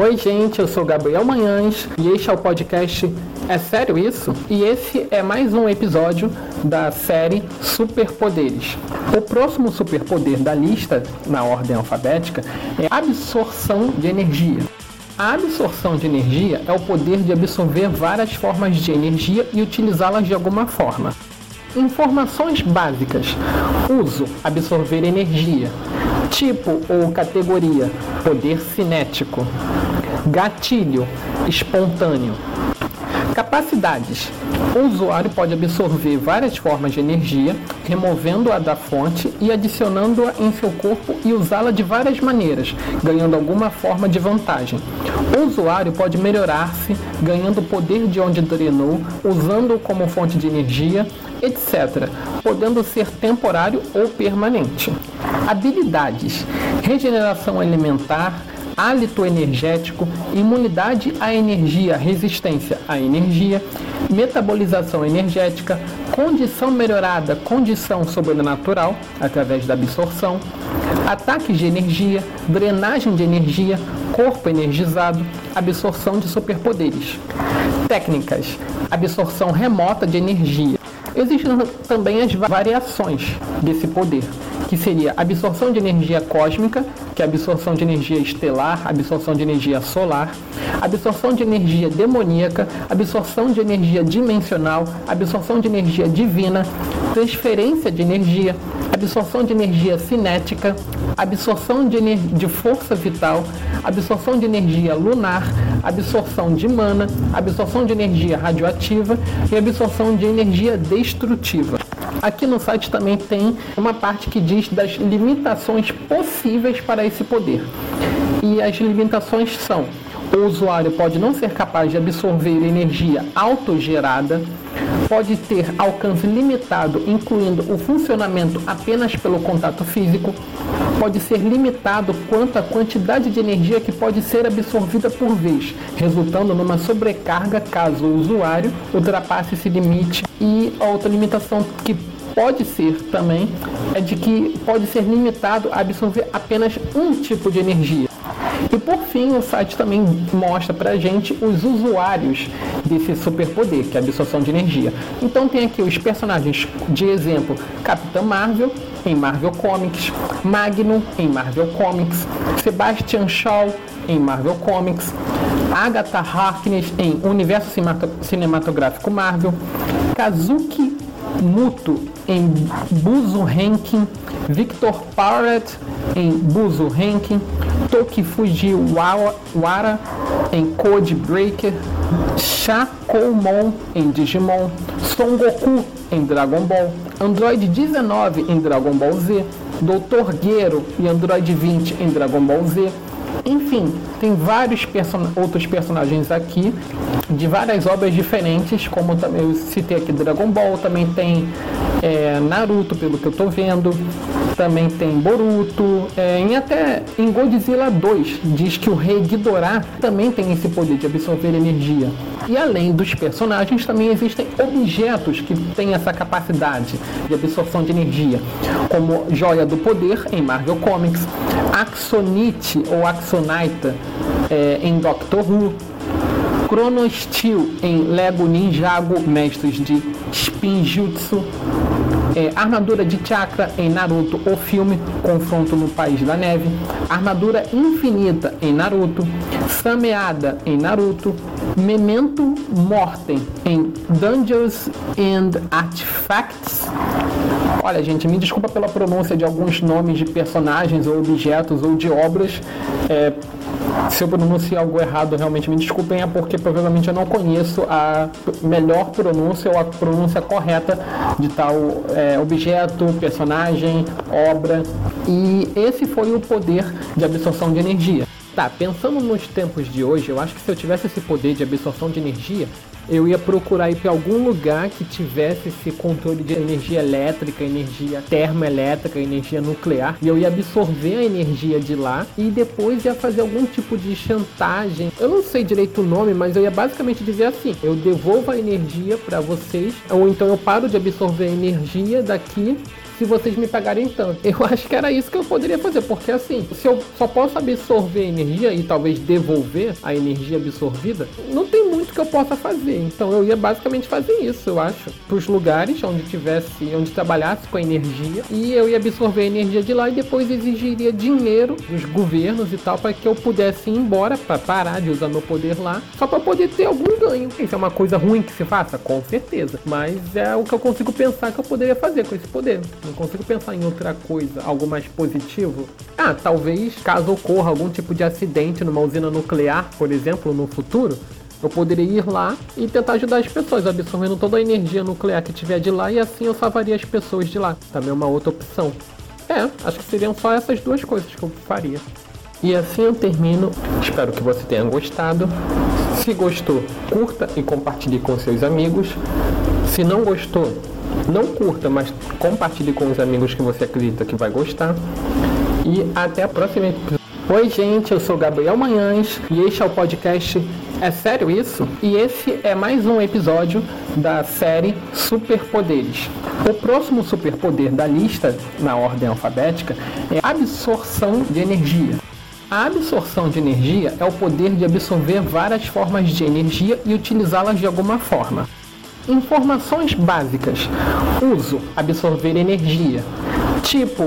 Oi, gente, eu sou Gabriel Manhães e este é o podcast É Sério Isso? E esse é mais um episódio da série Superpoderes. O próximo superpoder da lista, na ordem alfabética, é absorção de energia. A absorção de energia é o poder de absorver várias formas de energia e utilizá-las de alguma forma. Informações básicas: uso, absorver energia. Tipo ou categoria: poder cinético. Gatilho: espontâneo. Capacidades: o usuário pode absorver várias formas de energia, removendo-a da fonte e adicionando-a em seu corpo e usá-la de várias maneiras, ganhando alguma forma de vantagem. O usuário pode melhorar-se, ganhando poder de onde drenou, usando-o como fonte de energia, etc., podendo ser temporário ou permanente. Habilidades: regeneração alimentar, hálito energético, imunidade à energia, resistência à energia, metabolização energética, condição melhorada, condição sobrenatural, através da absorção, ataques de energia, drenagem de energia, corpo energizado, absorção de superpoderes. Técnicas: absorção remota de energia. Existem também as variações desse poder que seria absorção de energia cósmica, que é absorção de energia estelar, absorção de energia solar, absorção de energia demoníaca, absorção de energia dimensional, absorção de energia divina, transferência de energia, absorção de energia cinética, absorção de, de força vital, absorção de energia lunar, absorção de mana, absorção de energia radioativa e absorção de energia destrutiva. Aqui no site também tem uma parte que diz das limitações possíveis para esse poder. E as limitações são: o usuário pode não ser capaz de absorver energia autogerada, pode ter alcance limitado, incluindo o funcionamento apenas pelo contato físico, pode ser limitado quanto à quantidade de energia que pode ser absorvida por vez, resultando numa sobrecarga caso o usuário ultrapasse esse limite. E a outra limitação que pode ser também é de que pode ser limitado a absorver apenas um tipo de energia. E por fim, o site também mostra pra gente os usuários desse superpoder, que é a absorção de energia. Então tem aqui os personagens de exemplo, Capitã Marvel em Marvel Comics, Magno em Marvel Comics, Sebastian Shaw em Marvel Comics, Agatha Harkness em Universo Cinematográfico Marvel, Kazuki Muto em Buzo Ranking, Victor Parrott em Buzo Ranking, Toki Fujiwara em Code Breaker, Shakomon em Digimon, Son Goku em Dragon Ball, Android 19 em Dragon Ball Z, Dr. Gero e Android 20 em Dragon Ball Z. Enfim, tem vários person outros personagens aqui de várias obras diferentes, como eu citei aqui Dragon Ball, também tem é, Naruto, pelo que eu tô vendo, também tem Boruto, é, em até em Godzilla 2 diz que o rei Ghidorah também tem esse poder de absorver energia. E além dos personagens, também existem objetos que têm essa capacidade de absorção de energia, como Joia do Poder em Marvel Comics, Axonite ou Axonite é, em Doctor Who, Chrono Steel em Lego Ninjago Mestres de Spinjutsu, é, armadura de chakra em Naruto, o filme Confronto no País da Neve, armadura infinita em Naruto, sameada em Naruto, Memento Mortem em Dungeons and Artifacts. Olha, gente, me desculpa pela pronúncia de alguns nomes de personagens ou objetos ou de obras. É, se eu pronunciei algo errado, realmente me desculpem, é porque provavelmente eu não conheço a melhor pronúncia ou a pronúncia correta de tal é, objeto, personagem, obra. E esse foi o poder de absorção de energia. Tá, pensando nos tempos de hoje, eu acho que se eu tivesse esse poder de absorção de energia, eu ia procurar ir para algum lugar que tivesse esse controle de energia elétrica, energia termoelétrica, energia nuclear, e eu ia absorver a energia de lá e depois ia fazer algum tipo de chantagem. Eu não sei direito o nome, mas eu ia basicamente dizer assim: eu devolvo a energia para vocês, ou então eu paro de absorver a energia daqui se vocês me pagarem tanto. Eu acho que era isso que eu poderia fazer, porque assim, se eu só posso absorver energia e talvez devolver a energia absorvida, não tem muito que eu possa fazer. Então eu ia basicamente fazer isso, eu acho, para os lugares onde tivesse, onde trabalhasse com a energia e eu ia absorver a energia de lá e depois exigiria dinheiro dos governos e tal para que eu pudesse ir embora para parar de usar meu poder lá, só para poder ter algum ganho. Isso é uma coisa ruim que se faça, com certeza, mas é o que eu consigo pensar que eu poderia fazer com esse poder. Não consigo pensar em outra coisa, algo mais positivo. Ah, talvez caso ocorra algum tipo de acidente numa usina nuclear, por exemplo, no futuro, eu poderia ir lá e tentar ajudar as pessoas, absorvendo toda a energia nuclear que tiver de lá e assim eu salvaria as pessoas de lá. Também é uma outra opção. É, acho que seriam só essas duas coisas que eu faria. E assim eu termino. Espero que você tenha gostado. Se gostou, curta e compartilhe com seus amigos. Se não gostou, não curta, mas compartilhe com os amigos que você acredita que vai gostar. E até a próxima Oi, gente, eu sou Gabriel Manhães e este é o podcast É Sério Isso? E esse é mais um episódio da série Superpoderes. O próximo superpoder da lista, na ordem alfabética, é absorção de energia. A absorção de energia é o poder de absorver várias formas de energia e utilizá-las de alguma forma. Informações básicas: uso, absorver energia. Tipo,